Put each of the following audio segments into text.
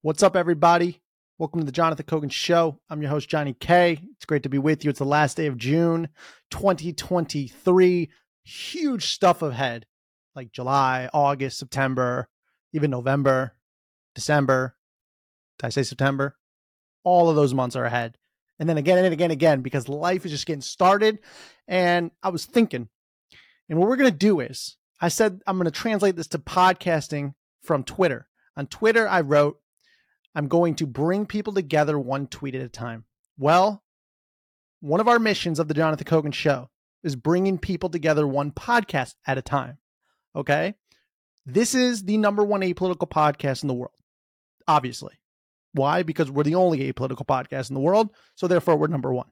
What's up, everybody? Welcome to the Jonathan Kogan Show. I'm your host, Johnny K. It's great to be with you. It's the last day of June 2023. Huge stuff ahead, like July, August, September, even November, December. Did I say September? All of those months are ahead. And then again and again and again because life is just getting started. And I was thinking, and what we're going to do is, I said I'm going to translate this to podcasting from Twitter. On Twitter, I wrote, I'm going to bring people together one tweet at a time. Well, one of our missions of the Jonathan Kogan Show is bringing people together one podcast at a time. Okay. This is the number one apolitical podcast in the world, obviously. Why? Because we're the only apolitical podcast in the world. So therefore, we're number one.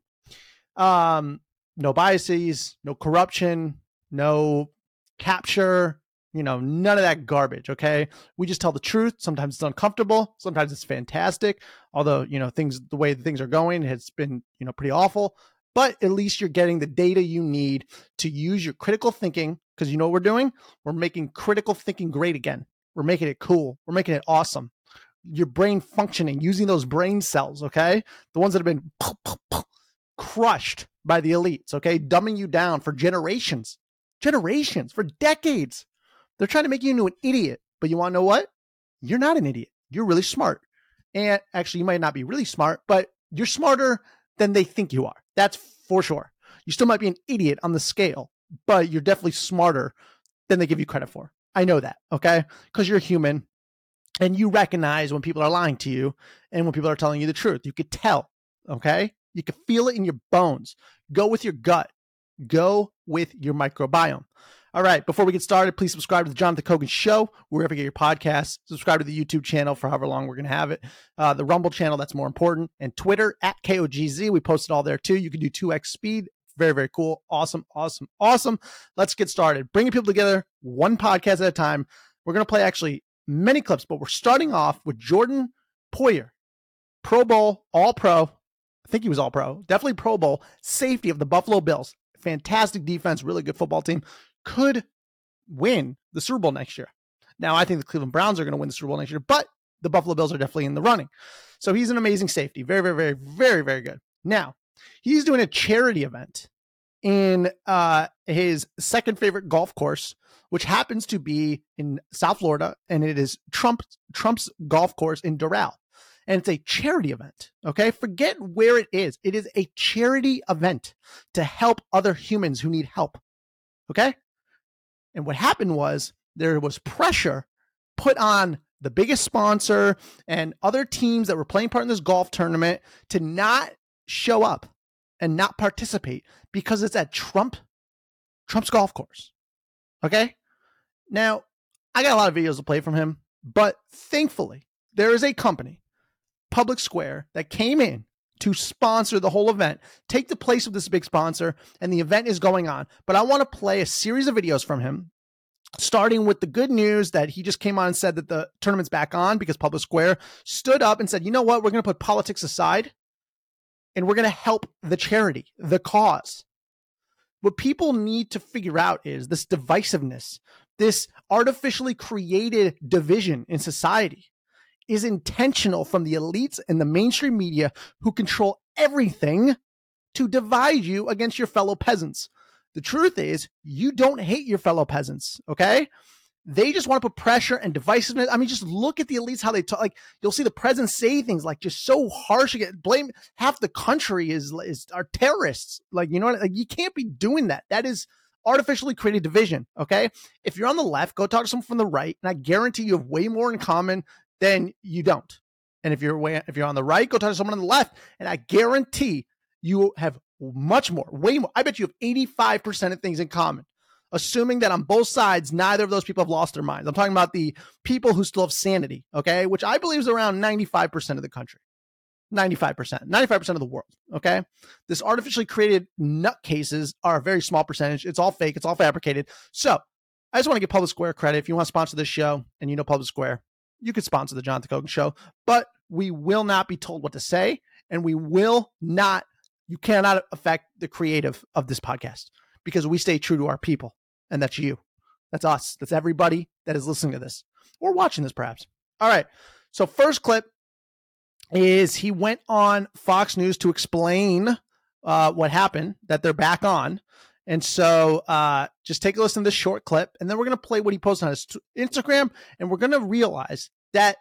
Um, no biases, no corruption, no capture, you know, none of that garbage. Okay. We just tell the truth. Sometimes it's uncomfortable. Sometimes it's fantastic. Although, you know, things, the way things are going has been, you know, pretty awful. But at least you're getting the data you need to use your critical thinking. Cause you know what we're doing? We're making critical thinking great again. We're making it cool. We're making it awesome. Your brain functioning, using those brain cells. Okay. The ones that have been crushed by the elites. Okay. Dumbing you down for generations, generations, for decades they're trying to make you into an idiot. But you want to know what? You're not an idiot. You're really smart. And actually, you might not be really smart, but you're smarter than they think you are. That's for sure. You still might be an idiot on the scale, but you're definitely smarter than they give you credit for. I know that, okay? Because you're human and you recognize when people are lying to you and when people are telling you the truth. You could tell, okay? You could feel it in your bones. Go with your gut, go with your microbiome. All right, before we get started, please subscribe to the Jonathan Kogan Show, wherever you get your podcasts. Subscribe to the YouTube channel for however long we're going to have it. Uh, the Rumble channel, that's more important. And Twitter at KOGZ. We post it all there too. You can do 2x speed. Very, very cool. Awesome, awesome, awesome. Let's get started. Bringing people together one podcast at a time. We're going to play actually many clips, but we're starting off with Jordan Poyer, Pro Bowl, All Pro. I think he was All Pro, definitely Pro Bowl, safety of the Buffalo Bills. Fantastic defense, really good football team could win the Super Bowl next year. Now, I think the Cleveland Browns are going to win the Super Bowl next year, but the Buffalo Bills are definitely in the running. So he's an amazing safety. Very, very, very, very, very good. Now, he's doing a charity event in uh, his second favorite golf course, which happens to be in South Florida, and it is Trump Trump's golf course in Doral. And it's a charity event. Okay. Forget where it is. It is a charity event to help other humans who need help. Okay. And what happened was there was pressure put on the biggest sponsor and other teams that were playing part in this golf tournament to not show up and not participate because it's at Trump Trump's golf course. Okay? Now, I got a lot of videos to play from him, but thankfully, there is a company, Public Square, that came in to sponsor the whole event, take the place of this big sponsor, and the event is going on. But I want to play a series of videos from him, starting with the good news that he just came on and said that the tournament's back on because Public Square stood up and said, you know what, we're going to put politics aside and we're going to help the charity, the cause. What people need to figure out is this divisiveness, this artificially created division in society is intentional from the elites and the mainstream media who control everything to divide you against your fellow peasants. The truth is, you don't hate your fellow peasants, okay? They just want to put pressure and divisiveness. I mean, just look at the elites, how they talk. Like, you'll see the president say things like just so harsh. Again, blame half the country is is are terrorists. Like, you know what? Like, you can't be doing that. That is artificially created division. Okay. If you're on the left, go talk to someone from the right, and I guarantee you have way more in common then you don't. And if you're way, if you're on the right, go talk to someone on the left, and I guarantee you have much more, way more. I bet you have 85% of things in common. Assuming that on both sides, neither of those people have lost their minds. I'm talking about the people who still have sanity, okay, which I believe is around 95% of the country. 95%, 95% of the world. Okay. This artificially created nutcases are a very small percentage. It's all fake. It's all fabricated. So I just want to give Public Square credit. If you want to sponsor this show and you know Public Square, you could sponsor the Jonathan Kogan Show, but we will not be told what to say, and we will not. You cannot affect the creative of this podcast because we stay true to our people, and that's you. That's us. That's everybody that is listening to this or watching this, perhaps. All right. So first clip is he went on Fox News to explain uh, what happened, that they're back on. And so uh, just take a listen to this short clip, and then we're going to play what he posted on his Instagram, and we're going to realize that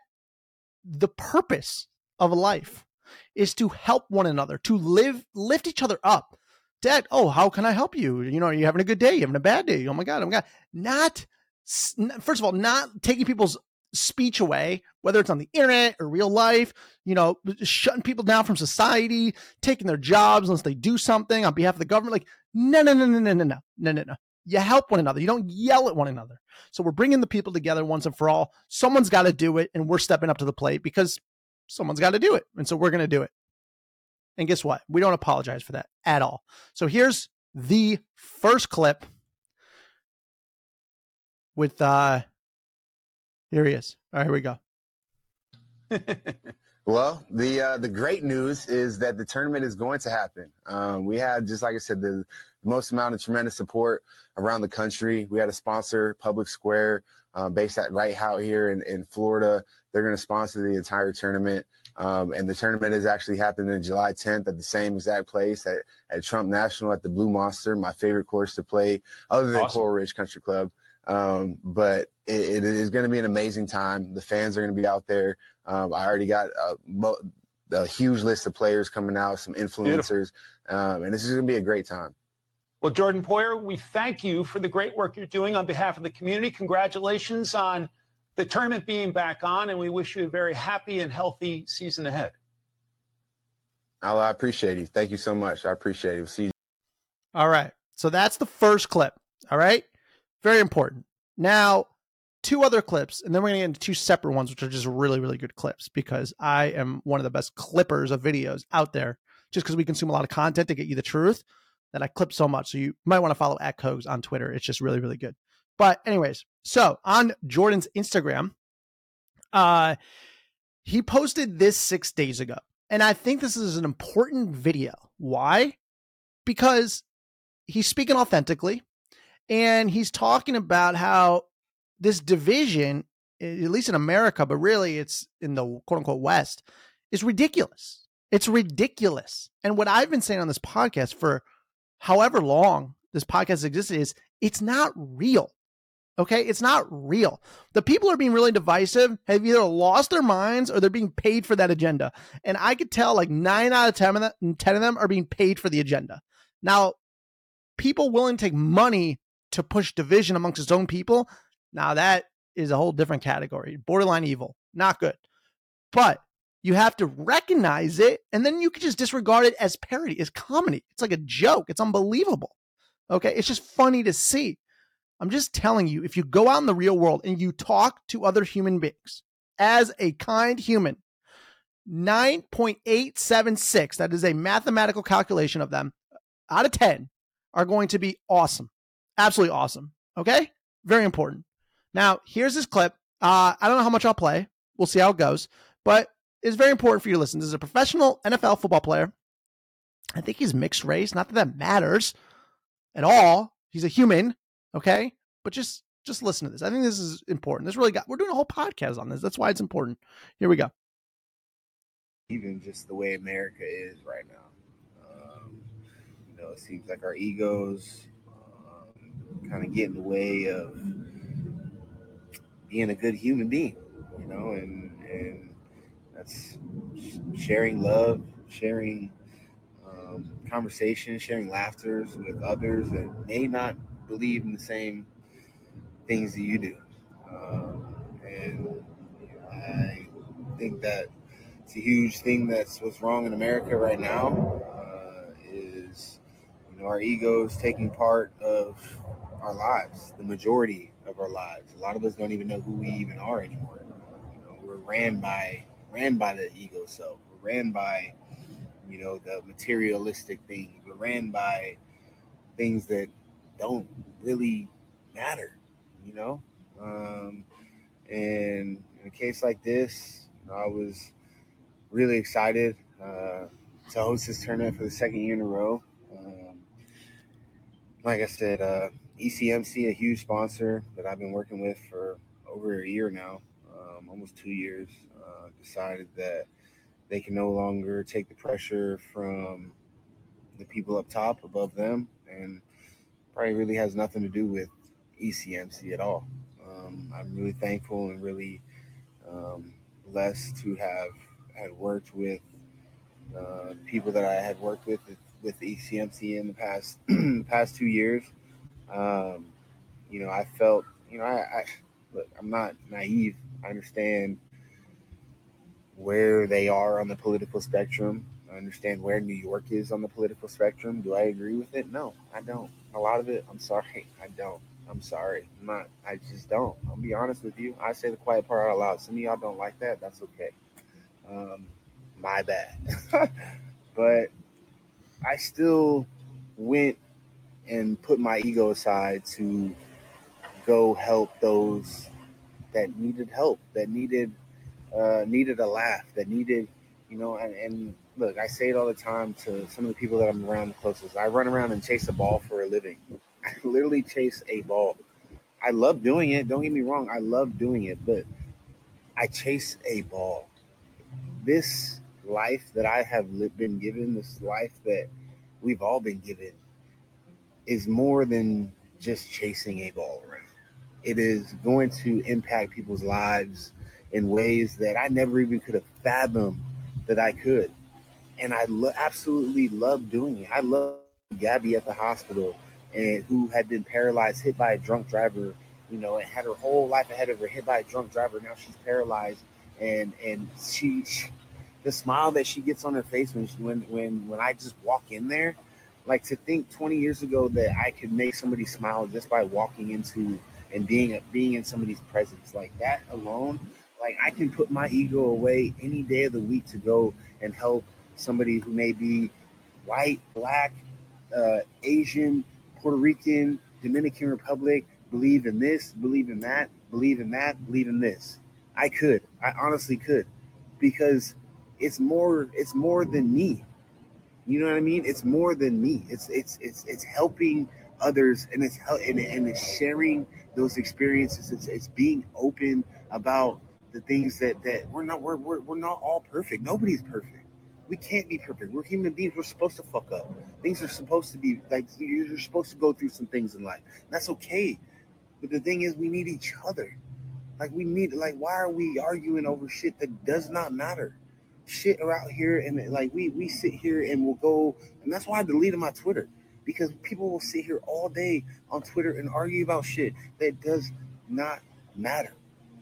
the purpose of life is to help one another, to live, lift each other up. Dad, oh, how can I help you? You know, are you having a good day? You having a bad day? Oh my God, oh my God. Not, first of all, not taking people's speech away, whether it's on the internet or real life, you know, shutting people down from society, taking their jobs unless they do something on behalf of the government. Like, no, no, no, no, no, no, no, no, no, no. You help one another. You don't yell at one another. So we're bringing the people together once and for all. Someone's got to do it, and we're stepping up to the plate because someone's got to do it. And so we're going to do it. And guess what? We don't apologize for that at all. So here's the first clip with uh here he is. All right, here we go. well, the uh, the great news is that the tournament is going to happen. Um, we had, just like I said, the most amount of tremendous support around the country. We had a sponsor, Public Square, uh, based at right out here in, in Florida. They're going to sponsor the entire tournament. Um, and the tournament is actually happening in July 10th at the same exact place at, at Trump National at the Blue Monster, my favorite course to play, other than awesome. Coral Ridge Country Club. Um, but it, it is going to be an amazing time. The fans are going to be out there. Um, I already got a, a, huge list of players coming out, some influencers, um, and this is going to be a great time. Well, Jordan Poyer, we thank you for the great work you're doing on behalf of the community. Congratulations on the tournament being back on, and we wish you a very happy and healthy season ahead. I appreciate you. Thank you so much. I appreciate it. See you. All right. So that's the first clip. All right. Very important. Now, two other clips, and then we're going to get into two separate ones, which are just really, really good clips because I am one of the best clippers of videos out there just because we consume a lot of content to get you the truth that I clip so much. So you might want to follow at KOGZ on Twitter. It's just really, really good. But anyways, so on Jordan's Instagram, uh, he posted this six days ago. And I think this is an important video. Why? Because he's speaking authentically and he's talking about how this division, at least in America, but really it's in the quote unquote West, is ridiculous. It's ridiculous. And what I've been saying on this podcast for however long this podcast existed is it's not real. Okay, it's not real. The people are being really divisive, have either lost their minds or they're being paid for that agenda. And I could tell like nine out of 10 of them, 10 of them are being paid for the agenda. Now, people willing to take money to push division amongst its own people, now that is a whole different category. Borderline evil, not good. But you have to recognize it, and then you can just disregard it as parody, as comedy. It's like a joke. It's unbelievable. Okay, it's just funny to see. I'm just telling you, if you go out in the real world and you talk to other human beings as a kind human, 9.876, that is a mathematical calculation of them, out of 10 are going to be awesome. Absolutely awesome. Okay? Very important. Now, here's this clip. Uh, I don't know how much I'll play. We'll see how it goes. But it's very important for you to listen. This is a professional NFL football player. I think he's mixed race. Not that that matters at all. He's a human. Okay? But just just listen to this. I think this is important. This really got we're doing a whole podcast on this. That's why it's important. Here we go. Even just the way America is right now. Um, you know, it seems like our egos kind of get in the way of being a good human being, you know, and and that's sharing love, sharing um, conversation, sharing laughters with others that may not believe in the same things that you do. Um, and I think that it's a huge thing that's what's wrong in America right now uh, is you know our egos taking part of our lives, the majority of our lives. A lot of us don't even know who we even are anymore. You know, we're ran by ran by the ego self. We're ran by, you know, the materialistic things. We're ran by things that don't really matter, you know. Um, and in a case like this, you know, I was really excited uh, to host this tournament for the second year in a row. Um, like I said, uh, ECMC, a huge sponsor that I've been working with for over a year now, um, almost two years, uh, decided that they can no longer take the pressure from the people up top above them, and probably really has nothing to do with ECMC at all. Um, I'm really thankful and really um, blessed to have had worked with uh, people that I had worked with with ECMC in the past past two years. Um, you know, I felt, you know, I, I look, I'm not naive. I understand where they are on the political spectrum. I understand where New York is on the political spectrum. Do I agree with it? No, I don't. A lot of it, I'm sorry, I don't. I'm sorry. I'm not. I just don't. I'll be honest with you. I say the quiet part out loud. Some of y'all don't like that. That's okay. Um, my bad. but I still went and put my ego aside to go help those that needed help, that needed uh, needed a laugh, that needed, you know, and, and look, I say it all the time to some of the people that I'm around the closest. I run around and chase a ball for a living. I literally chase a ball. I love doing it. Don't get me wrong. I love doing it, but I chase a ball. This life that I have been given, this life that we've all been given, is more than just chasing a ball around. It is going to impact people's lives in ways that I never even could have fathomed that I could. And I lo- absolutely love doing it. I love Gabby at the hospital and who had been paralyzed, hit by a drunk driver, you know, and had her whole life ahead of her, hit by a drunk driver. Now she's paralyzed, and and she, she the smile that she gets on her face when she, when when when I just walk in there, like to think 20 years ago that I could make somebody smile just by walking into and being being in somebody's presence like that alone like I can put my ego away any day of the week to go and help somebody who may be white, black, uh, Asian, Puerto Rican, Dominican Republic, believe in this, believe in that, believe in that, believe in this. I could. I honestly could because it's more it's more than me. You know what I mean? It's more than me. It's it's it's it's helping others and it's and, and it's sharing those experiences. It's it's being open about the things that that we're not we're, we're, we're not all perfect. Nobody's perfect. We can't be perfect. We're human beings. We're supposed to fuck up. Things are supposed to be like you're supposed to go through some things in life. That's okay. But the thing is, we need each other. Like we need like why are we arguing over shit that does not matter? Shit are out here and like we we sit here and we'll go and that's why I deleted my Twitter because people will sit here all day on Twitter and argue about shit that does not matter.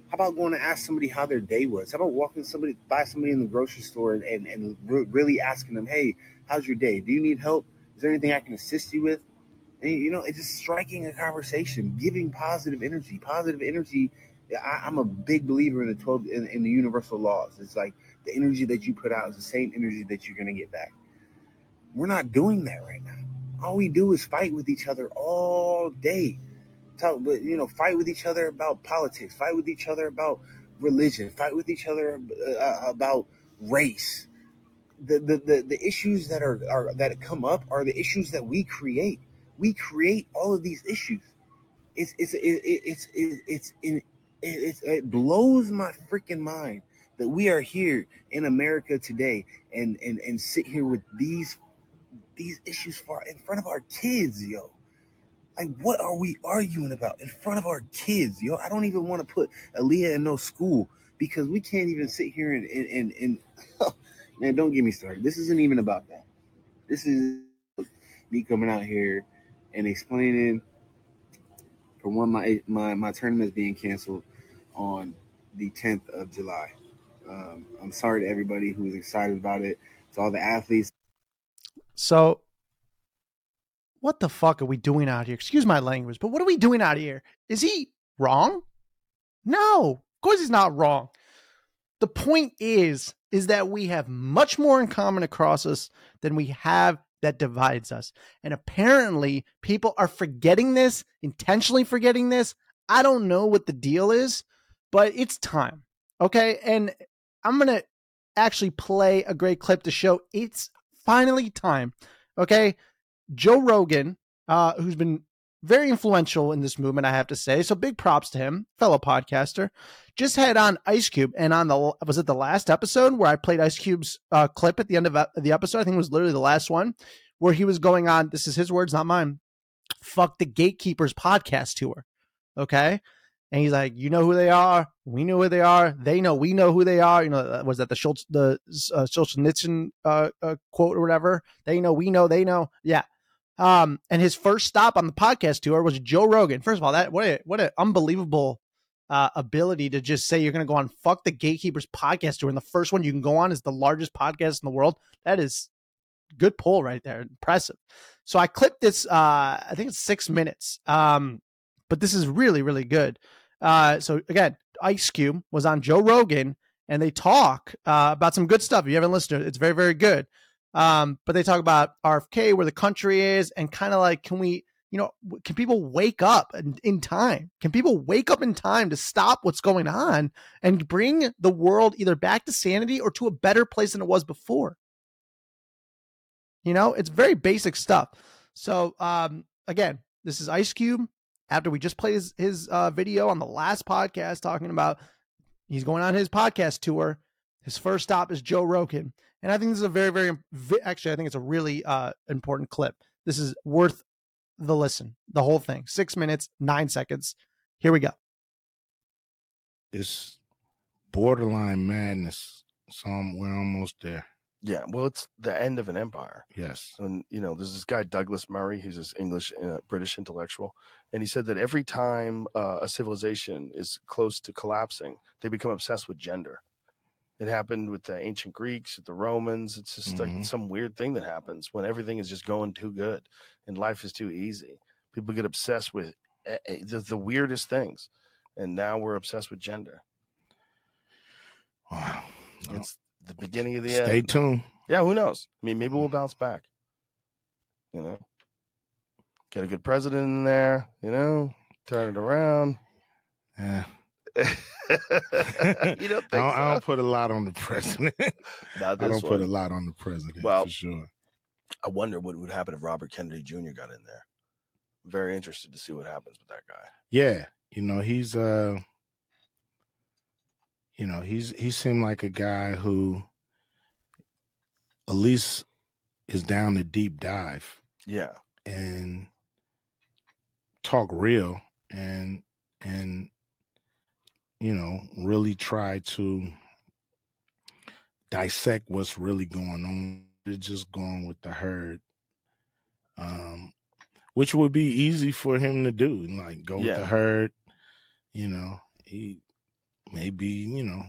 How about going to ask somebody how their day was? How about walking somebody by somebody in the grocery store and, and, and re- really asking them, hey, how's your day? Do you need help? Is there anything I can assist you with? And, you know, it's just striking a conversation, giving positive energy. Positive energy. I, am a big believer in the 12 in, in the universal laws. It's like the energy that you put out is the same energy that you're going to get back. We're not doing that right now. All we do is fight with each other all day talk, but you know, fight with each other about politics, fight with each other about religion, fight with each other uh, about race. The, the, the, the issues that are, are that come up are the issues that we create. We create all of these issues. It's it's it, it's it's it's in it, it blows my freaking mind that we are here in America today and and and sit here with these these issues far in front of our kids, yo. Like, what are we arguing about in front of our kids? Yo, I don't even want to put Aaliyah in no school because we can't even sit here and and and, and man, don't get me started. This isn't even about that. This is me coming out here and explaining for one my my my tournament is being canceled on the 10th of July. Um, I'm sorry to everybody who's excited about it. To all the athletes. So what the fuck are we doing out here? Excuse my language, but what are we doing out here? Is he wrong? No, of course he's not wrong. The point is, is that we have much more in common across us than we have that divides us. And apparently, people are forgetting this, intentionally forgetting this. I don't know what the deal is, but it's time. Okay. And I'm going to actually play a great clip to show it's finally time. Okay. Joe Rogan, uh, who's been very influential in this movement, I have to say. So big props to him, fellow podcaster. Just had on Ice Cube, and on the was it the last episode where I played Ice Cube's uh, clip at the end of the episode? I think it was literally the last one where he was going on. This is his words, not mine. Fuck the Gatekeepers podcast tour. Okay. And he's like, you know who they are. We know who they are. They know we know who they are. You know, uh, was that the Schultz, the uh, Solzhenitsyn uh, uh, quote or whatever? They know, we know, they know. Yeah. Um, and his first stop on the podcast tour was Joe Rogan. First of all, that what a what an unbelievable uh, ability to just say you're going to go on fuck the gatekeepers podcast tour, and the first one you can go on is the largest podcast in the world. That is good pull right there, impressive. So I clipped this. Uh, I think it's six minutes. Um, but this is really really good. Uh, so again, Ice Cube was on Joe Rogan, and they talk uh, about some good stuff. If you haven't listened to it, it's very very good. Um, but they talk about RFK, where the country is, and kind of like, can we, you know, can people wake up in, in, time? Can people wake up in time to stop what's going on and bring the world either back to sanity or to a better place than it was before? You know, it's very basic stuff. So, um, again, this is Ice Cube. After we just played his, his uh, video on the last podcast talking about he's going on his podcast tour. His first stop is Joe Rogan. And I think this is a very, very, actually, I think it's a really uh, important clip. This is worth the listen, the whole thing. Six minutes, nine seconds. Here we go. It's borderline madness. So I'm, we're almost there. Yeah, well, it's the end of an empire. Yes. And, you know, there's this guy, Douglas Murray, he's this English, uh, British intellectual. And he said that every time uh, a civilization is close to collapsing, they become obsessed with gender. It happened with the ancient Greeks, with the Romans. It's just mm-hmm. like some weird thing that happens when everything is just going too good and life is too easy. People get obsessed with the, the weirdest things, and now we're obsessed with gender. Wow, it's the beginning of the Stay end. Stay tuned. Yeah, who knows? I mean, maybe we'll bounce back. You know, get a good president in there. You know, turn it around. Yeah. you don't think I, don't, so? I don't put a lot on the president. I don't one. put a lot on the president well, for sure. I wonder what would happen if Robert Kennedy Jr. got in there. very interested to see what happens with that guy. Yeah, you know he's uh, you know he's he seemed like a guy who at least is down to deep dive. Yeah, and talk real and and you know, really try to dissect what's really going on. They're just going with the herd. Um, which would be easy for him to do. Like go yeah. with the herd, you know, he maybe, you know,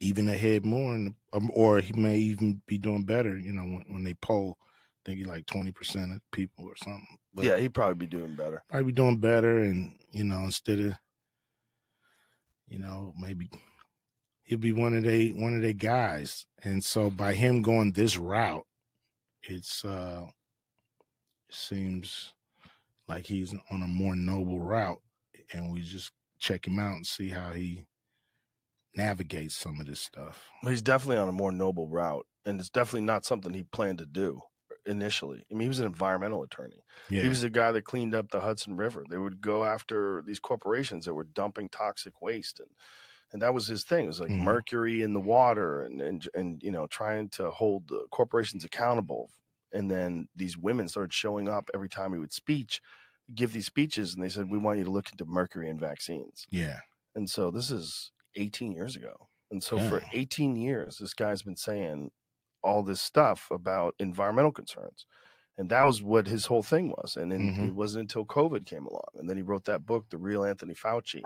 even ahead more the, um, or he may even be doing better, you know, when, when they poll, think like 20% of people or something. But yeah, he'd probably be doing better. Probably be doing better and you know, instead of you know, maybe he'll be one of the one of the guys. And so by him going this route, it's uh it seems like he's on a more noble route. And we just check him out and see how he navigates some of this stuff. He's definitely on a more noble route. And it's definitely not something he planned to do initially. I mean, he was an environmental attorney. Yeah. He was the guy that cleaned up the Hudson River. They would go after these corporations that were dumping toxic waste and and that was his thing. It was like mm-hmm. mercury in the water and and and you know trying to hold the corporations accountable. And then these women started showing up every time he would speech, give these speeches, and they said, "We want you to look into mercury and vaccines." Yeah. And so this is 18 years ago. And so yeah. for 18 years, this guy's been saying all this stuff about environmental concerns. And that was what his whole thing was. And then mm-hmm. it wasn't until COVID came along. And then he wrote that book, The Real Anthony Fauci,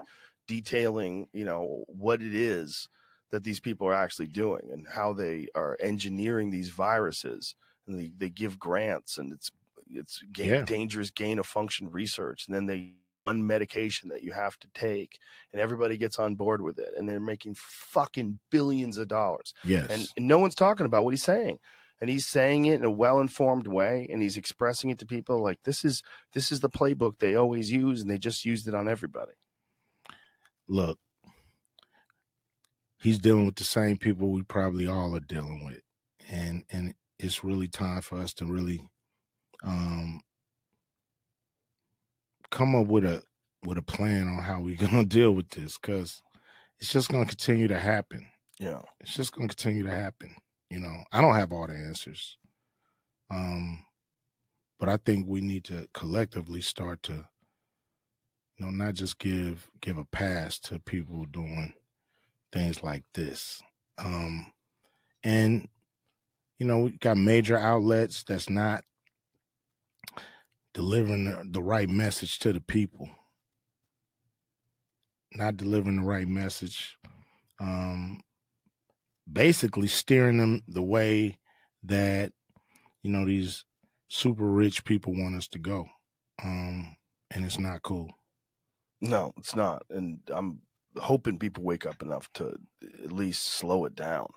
detailing, you know, what it is that these people are actually doing and how they are engineering these viruses. And they, they give grants and it's it's gain, yeah. dangerous gain of function research. And then they one medication that you have to take and everybody gets on board with it and they're making fucking billions of dollars yes. and, and no one's talking about what he's saying and he's saying it in a well-informed way and he's expressing it to people like this is this is the playbook they always use and they just used it on everybody. Look. He's dealing with the same people we probably all are dealing with and and it's really time for us to really um come up with a with a plan on how we're gonna deal with this because it's just gonna continue to happen. Yeah. It's just gonna continue to happen. You know, I don't have all the answers. Um, but I think we need to collectively start to, you know, not just give give a pass to people doing things like this. Um, and you know, we got major outlets that's not delivering the, right message to the people not delivering the right message um basically steering them the way that you know these super rich people want us to go um and it's not cool No, it's not. And I'm hoping people wake up enough to at least slow it down.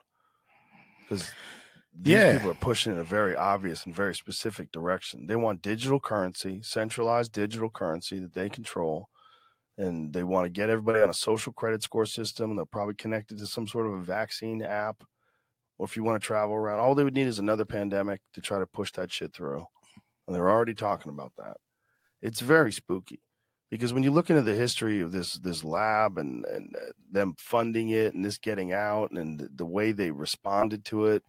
Because Yeah. people are pushing in a very obvious and very specific direction. They want digital currency, centralized digital currency that they control. And they want to get everybody on a social credit score system. They'll probably connect it to some sort of a vaccine app. Or if you want to travel around, all they would need is another pandemic to try to push that shit through. And they're already talking about that. It's very spooky because when you look into the history of this this lab and and uh, them funding it and this getting out and the, the way they responded to it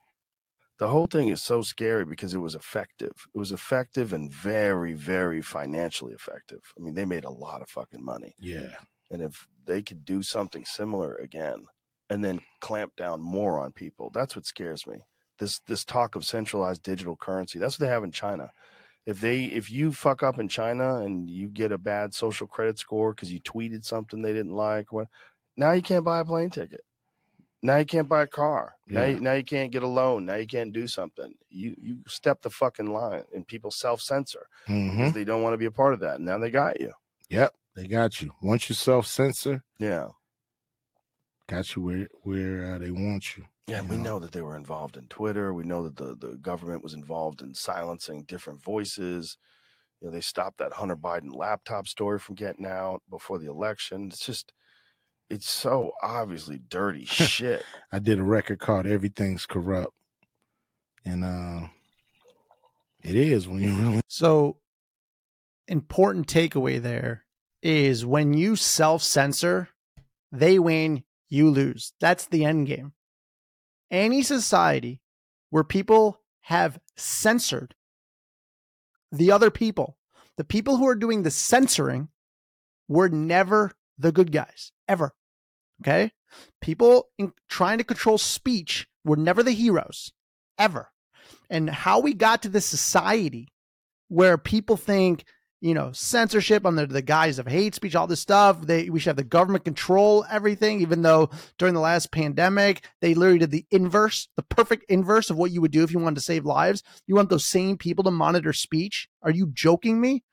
the whole thing is so scary because it was effective. It was effective and very very financially effective. I mean they made a lot of fucking money. Yeah. And if they could do something similar again and then clamp down more on people that's what scares me. This this talk of centralized digital currency that's what they have in china. If they if you fuck up in china and you get a bad social credit score because you tweeted something they didn't like what now you can't buy a plane ticket now you can't buy a car. Now, Yeah. you, now you can't get a loan. Now you can't do something. You you step the fucking line and people self-censor hmm because they don't want to be a part of that. Now they got you. Yep they got you. Once you self-censor yeah. Got you where where uh, they want you Yeah, you we know that they were involved in Twitter. We know that the, the government was involved in silencing different voices. You know, they stopped that Hunter Biden laptop story from getting out before the election. It's just, it's so obviously dirty shit. I did a record called Everything's Corrupt. And uh it is when you really So, important takeaway there is when you self censor, they win, you lose. That's the end game. Any society where people have censored the other people, the people who are doing the censoring, were never the good guys, ever. Okay? People in, trying to control speech were never the heroes, ever. And how we got to this society where people think, you know, censorship under the guise of hate speech, all this stuff. They we should have the government control everything, even though during the last pandemic, they literally did the inverse, the perfect inverse of what you would do if you wanted to save lives. You want those same people to monitor speech? Are you joking me?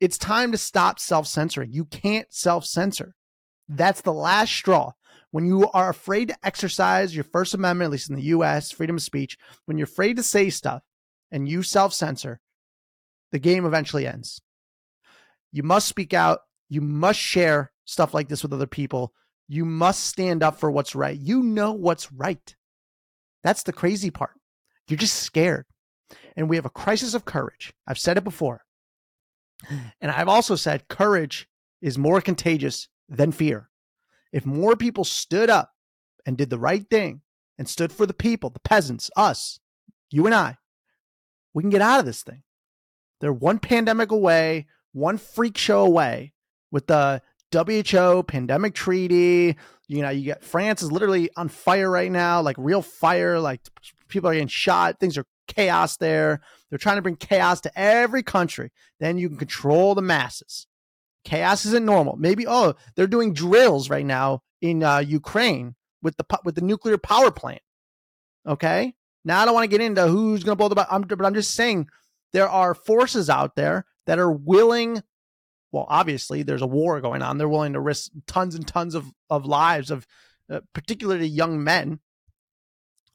It's time to stop self-censoring. You can't self-censor. That's the last straw. When you are afraid to exercise your First Amendment, at least in the US, freedom of speech, when you're afraid to say stuff and you self censor, the game eventually ends. You must speak out. You must share stuff like this with other people. You must stand up for what's right. You know what's right. That's the crazy part. You're just scared. And we have a crisis of courage. I've said it before. And I've also said courage is more contagious than fear. If more people stood up and did the right thing and stood for the people, the peasants, us, you and I, we can get out of this thing. They're one pandemic away, one freak show away with the WHO pandemic treaty. You know, you get France is literally on fire right now, like real fire, like people are getting shot, things are chaos there. They're trying to bring chaos to every country. Then you can control the masses. Chaos isn't normal. Maybe oh, they're doing drills right now in uh, Ukraine with the with the nuclear power plant. Okay, now I don't want to get into who's going to blow the. bu- I'm, but I'm just saying there are forces out there that are willing. Well, obviously, there's a war going on. They're willing to risk tons and tons of of lives of, uh, particularly young men,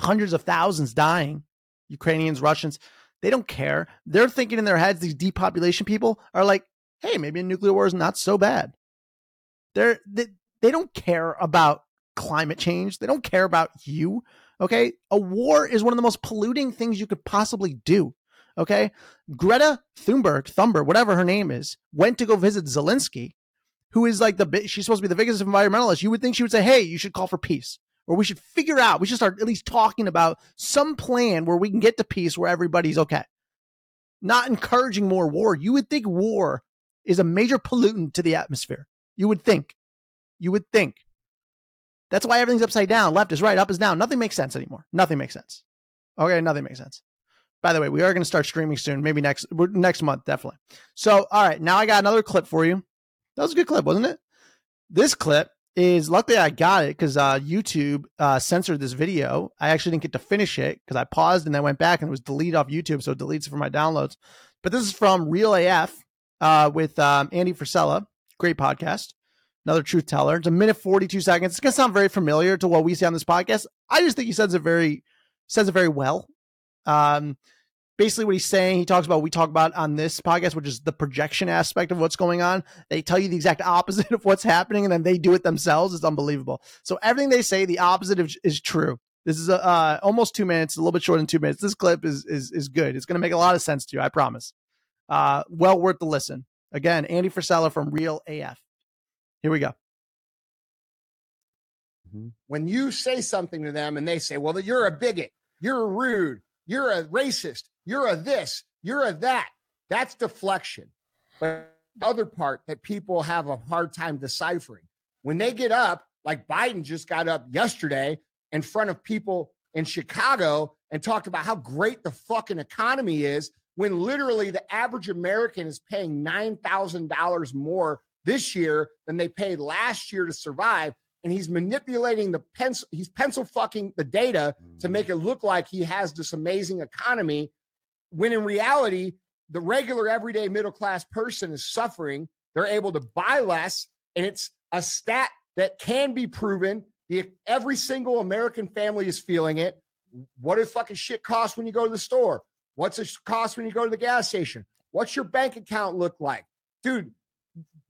hundreds of thousands dying, Ukrainians, Russians. They don't care. They're thinking in their heads. These depopulation people are like, hey, maybe a nuclear war is not so bad. They're they, they don't care about climate change. They don't care about you. Okay. A war is one of the most polluting things you could possibly do. Okay. Greta Thunberg, Thumber, whatever her name is, went to go visit Zelensky, who is like the, she's supposed to be the biggest environmentalist. You would think she would say, hey, you should call for peace or we should figure out, we should start at least talking about some plan where we can get to peace where everybody's okay. Not encouraging more war. You would think war is a major pollutant to the atmosphere. You would think. You would think. That's why everything's upside down. Left is right, up is down. Nothing makes sense anymore. Nothing makes sense. Okay, nothing makes sense. By the way, we are going to start streaming soon, maybe next next month, definitely. So, all right, now I got another clip for you. That was a good clip, wasn't it? This clip is luckily I got it because uh, YouTube uh, censored this video. I actually didn't get to finish it because I paused and then went back and it was deleted off YouTube, so it deletes it from my downloads. But this is from Real AF uh, with um, Andy Frisella, great podcast, another truth teller. It's a minute forty two seconds. It's gonna sound very familiar to what we say on this podcast. I just think he says it very says it very well. Um, basically what he's saying, he talks about we talk about on this podcast, which is the projection aspect of what's going on. They tell you the exact opposite of what's happening, and then they do it themselves. It's unbelievable. So everything they say, the opposite of, is true. This is a, uh, almost two minutes, a little bit shorter than two minutes. This clip is is is good. It's going to make a lot of sense to you, I promise. Uh, well worth the listen. Again, Andy Frisella from Real AF. Here we go. Mm-hmm. When you say something to them and they say, "Well, you're a bigot, you're rude, you're a racist, you're a this, you're a that. That's deflection. But the other part that people have a hard time deciphering when they get up, like Biden just got up yesterday in front of people in Chicago and talked about how great the fucking economy is when literally the average American is paying $9,000 more this year than they paid last year to survive. And he's manipulating the pencil, he's pencil fucking the data to make mm-hmm. it look like he has this amazing economy when in reality, the regular everyday middle class person is suffering. They're able to buy less, and it's a stat that can be proven. The, every single American family is feeling it. What does fucking shit cost when you go to the store? What's it cost when you go to the gas station? What's your bank account look like? Dude,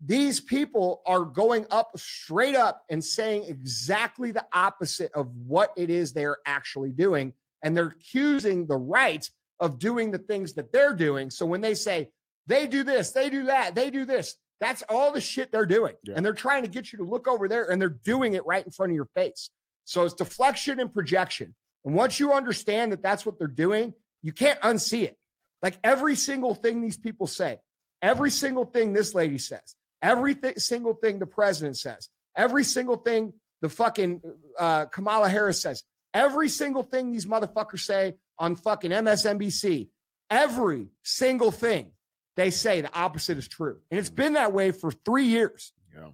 these people are going up straight up and saying exactly the opposite of what it is they're actually doing. And they're accusing the right of doing the things that they're doing. So when they say they do this, they do that, they do this, that's all the shit they're doing. Yeah. And they're trying to get you to look over there and they're doing it right in front of your face. So it's deflection and projection. And once you understand that that's what they're doing, you can't unsee it. Like every single thing these people say, every single thing this lady says, every th- single thing the president says, every single thing the fucking uh, Kamala Harris says, every single thing these motherfuckers say on fucking MSNBC. Every single thing they say the opposite is true. And it's been that way for three years. Yeah.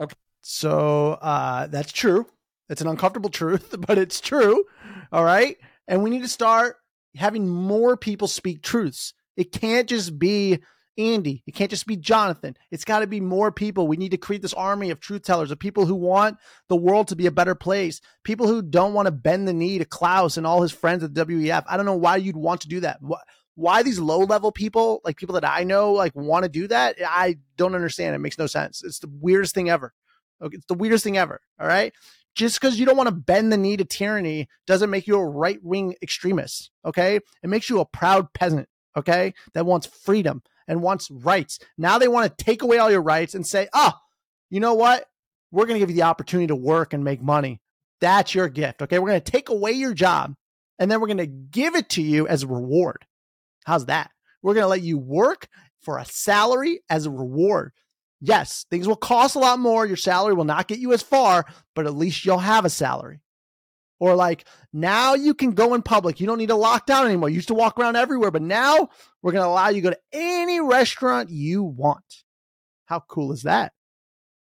Okay. So uh, that's true. It's an uncomfortable truth, but it's true. All right. And we need to start having more people speak truths. It can't just be Andy. It can't just be Jonathan. It's got to be more people. We need to create this army of truth tellers, of people who want the world to be a better place, people who don't want to bend the knee to Klaus and all his friends at the WEF. I don't know why you'd want to do that. Why these low level people, like people that I know, like want to do that? I don't understand. It makes no sense. It's the weirdest thing ever. Okay, it's the weirdest thing ever. All right. Just because you don't want to bend the knee to tyranny doesn't make you a right wing extremist. Okay. It makes you a proud peasant. Okay. That wants freedom and wants rights. Now they want to take away all your rights and say, oh, you know what? We're going to give you the opportunity to work and make money. That's your gift. Okay. We're going to take away your job and then we're going to give it to you as a reward. How's that? We're going to let you work for a salary as a reward. Yes, things will cost a lot more. Your salary will not get you as far, but at least you'll have a salary. Or like now you can go in public. You don't need to lock down anymore. You used to walk around everywhere, but now we're going to allow you to go to any restaurant you want. How cool is that?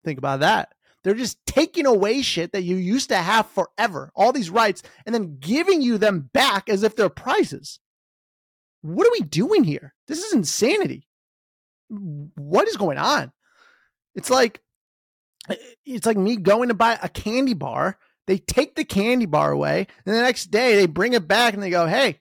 Think about that. They're just taking away shit that you used to have forever, all these rights, and then giving you them back as if they're prizes. What are we doing here? This is insanity. What is going on? It's like it's like me going to buy a candy bar they take the candy bar away, and the next day they bring it back and they go, Hey,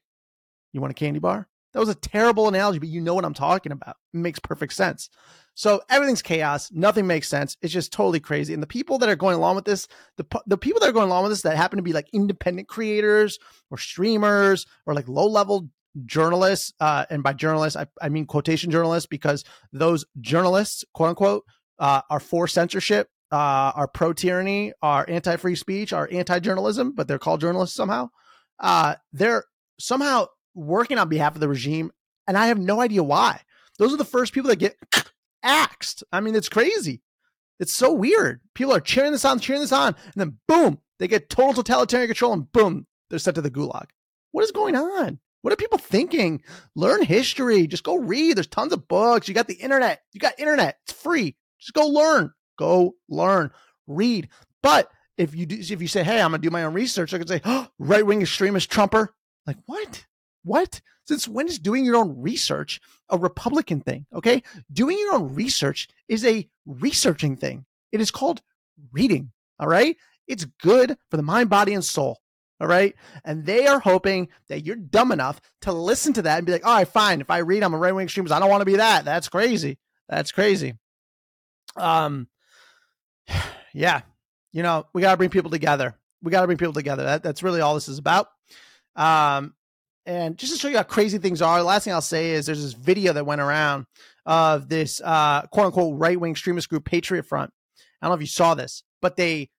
you want a candy bar? That was a terrible analogy, but you know what I'm talking about. It makes perfect sense. So everything's chaos. Nothing makes sense. It's just totally crazy. And the people that are going along with this, the the people that are going along with this that happen to be like independent creators or streamers or like low level journalists, uh, and by journalists, I, I mean quotation journalists, because those journalists, quote unquote, uh, are for censorship, uh, are pro tyranny, are anti free speech, are anti journalism, but they're called journalists somehow. Uh, they're somehow working on behalf of the regime, and I have no idea why. Those are the first people that get axed. I mean, it's crazy. It's so weird. People are cheering this on, cheering this on, and then boom, they get total totalitarian control, and boom, they're sent to the gulag. What is going on? What are people thinking? Learn history. Just go read. There's tons of books. You got the internet. You got internet. It's free. Just go learn. Go learn. Read. But if you do, if you say, "Hey, I'm gonna do my own research," I could say, oh, "Right wing extremist Trumper." Like what? What? Since when is doing your own research a Republican thing? Okay, doing your own research is a researching thing. It is called reading. All right, it's good for the mind, body, and soul. All right. And they are hoping that you're dumb enough to listen to that and be like, all right, fine. If I read I'm a right wing extremist, I don't want to be that. That's crazy. That's crazy. Um, yeah. You know, we got to bring people together. We got to bring people together. That, that's really all this is about. Um, and just to show you how crazy things are, the last thing I'll say is there's this video that went around of this uh, quote unquote right wing extremist group, Patriot Front. I don't know if you saw this, but they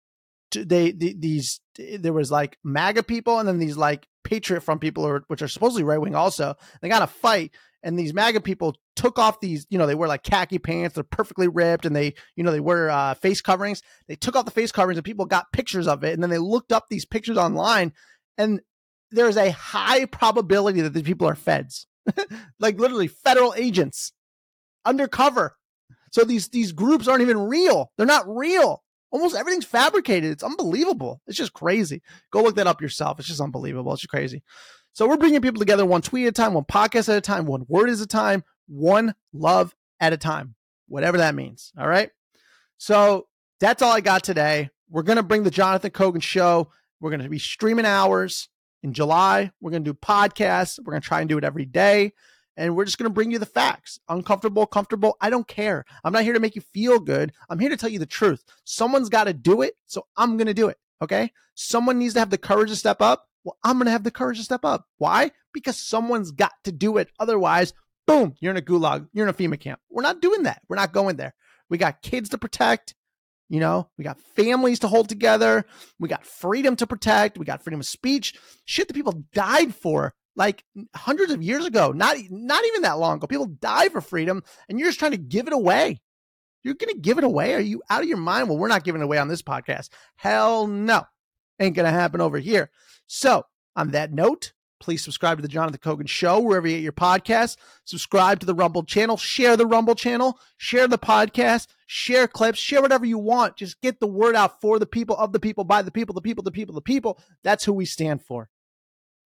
they, these there was like MAGA people and then these like Patriot Front people, which are supposedly right wing also. They got a fight, and these MAGA people took off these, you know, they wear like khaki pants, they're perfectly ripped, and they, you know, they wear uh, face coverings. They took off the face coverings, and people got pictures of it, and then they looked up these pictures online, and there's a high probability that these people are feds, like literally federal agents, undercover. So these these groups aren't even real. They're not real. Almost everything's fabricated. It's unbelievable. It's just crazy. Go look that up yourself. It's just unbelievable. It's just crazy. So we're bringing people together one tweet at a time, one podcast at a time, one word at a time, one love at a time, whatever that means. All right. So that's all I got today. We're going to bring the Jonathan Kogan show. We're going to be streaming hours in July. We're going to do podcasts. We're going to try and do it every day and we're just going to bring you the facts. Uncomfortable, comfortable, I don't care. I'm not here to make you feel good. I'm here to tell you the truth. Someone's got to do it, so I'm going to do it. Okay? Someone needs to have the courage to step up. Well, I'm going to have the courage to step up. Why? Because someone's got to do it. Otherwise, boom, you're in a gulag, you're in a FEMA camp. We're not doing that. We're not going there. We got kids to protect. You know, we got families to hold together. We got freedom to protect. We got freedom of speech. Shit that people died for like hundreds of years ago, not not even that long ago. People die for freedom, and you're just trying to give it away. You're going to give it away? Are you out of your mind? Well, we're not giving it away on this podcast. Hell no, ain't going to happen over here. So, on that note, please subscribe to the Jonathan Kogan Show wherever you get your podcast. Subscribe to the Rumble channel. Share the Rumble channel. Share the podcast. Share clips. Share whatever you want. Just get the word out for the people, of the people, by the people, the people, the people, the people. That's who we stand for.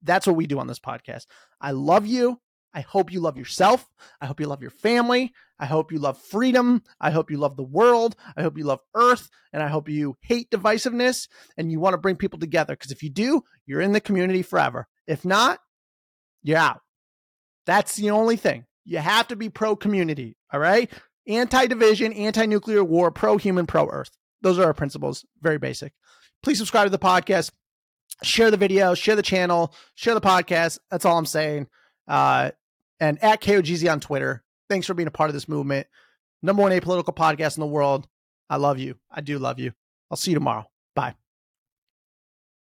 That's what we do on this podcast. I love you. I hope you love yourself. I hope you love your family. I hope you love freedom. I hope you love the world. I hope you love Earth. And I hope you hate divisiveness and you want to bring people together. Because if you do, you're in the community forever. If not, you're out. That's the only thing. You have to be pro community. All right. Anti division, anti nuclear war, pro human, pro Earth. Those are our principles. Very basic. Please subscribe to the podcast share the video, share the channel, share the podcast. That's all I'm saying. Uh, and at KOGZ on Twitter. Thanks for being a part of this movement. Number one apolitical podcast in the world. I love you. I do love you. I'll see you tomorrow.